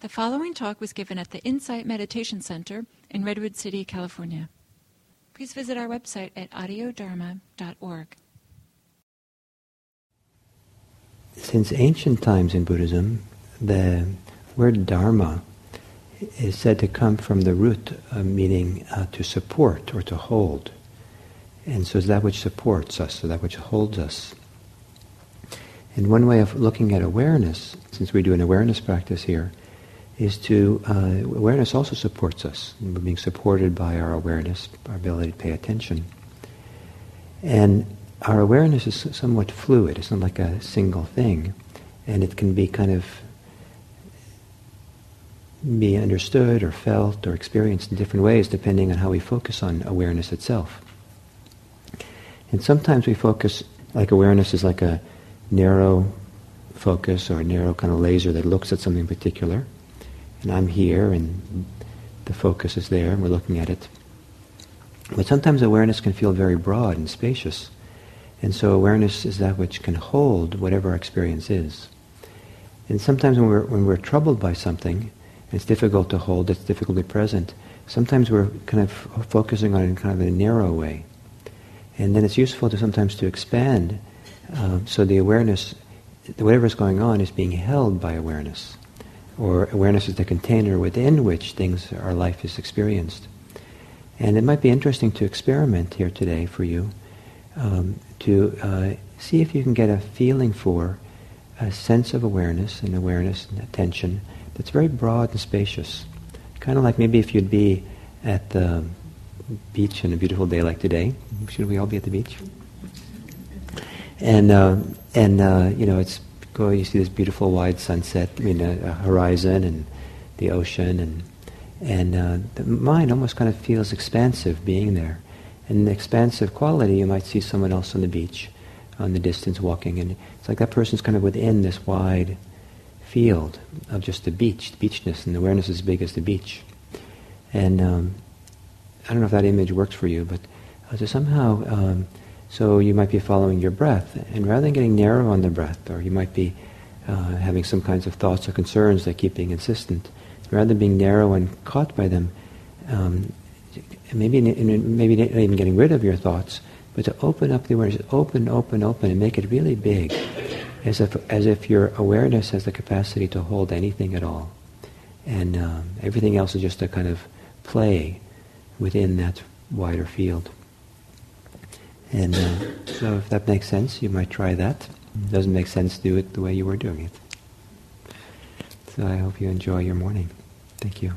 The following talk was given at the Insight Meditation Center in Redwood City, California. Please visit our website at audiodharma.org. Since ancient times in Buddhism, the word dharma is said to come from the root uh, meaning uh, to support or to hold. And so that which supports us, or that which holds us. And one way of looking at awareness, since we do an awareness practice here, is to, uh, awareness also supports us. We're being supported by our awareness, our ability to pay attention. And our awareness is somewhat fluid. It's not like a single thing. And it can be kind of be understood or felt or experienced in different ways depending on how we focus on awareness itself. And sometimes we focus, like awareness is like a narrow focus or a narrow kind of laser that looks at something particular and I'm here, and the focus is there, and we're looking at it. But sometimes awareness can feel very broad and spacious. And so awareness is that which can hold whatever our experience is. And sometimes when we're, when we're troubled by something, it's difficult to hold, it's difficult to be present, sometimes we're kind of focusing on it in kind of a narrow way. And then it's useful to sometimes to expand uh, so the awareness, whatever is going on is being held by awareness or awareness is the container within which things, our life is experienced. And it might be interesting to experiment here today for you um, to uh, see if you can get a feeling for a sense of awareness and awareness and attention that's very broad and spacious. Kind of like maybe if you'd be at the beach on a beautiful day like today. Should we all be at the beach? And uh, and uh, you know it's you see this beautiful wide sunset, I mean, a, a horizon and the ocean, and and uh, the mind almost kind of feels expansive being there. And the expansive quality, you might see someone else on the beach, on the distance walking, and it's like that person's kind of within this wide field of just the beach, the beachness, and awareness is as big as the beach. And um, I don't know if that image works for you, but uh, to somehow um, so you might be following your breath, and rather than getting narrow on the breath, or you might be uh, having some kinds of thoughts or concerns that keep being insistent, rather than being narrow and caught by them, um, maybe maybe not even getting rid of your thoughts, but to open up the awareness, open, open, open, and make it really big, as if as if your awareness has the capacity to hold anything at all, and um, everything else is just a kind of play within that wider field. And uh, so if that makes sense, you might try that. It doesn't make sense, to do it the way you were doing it. So I hope you enjoy your morning. Thank you.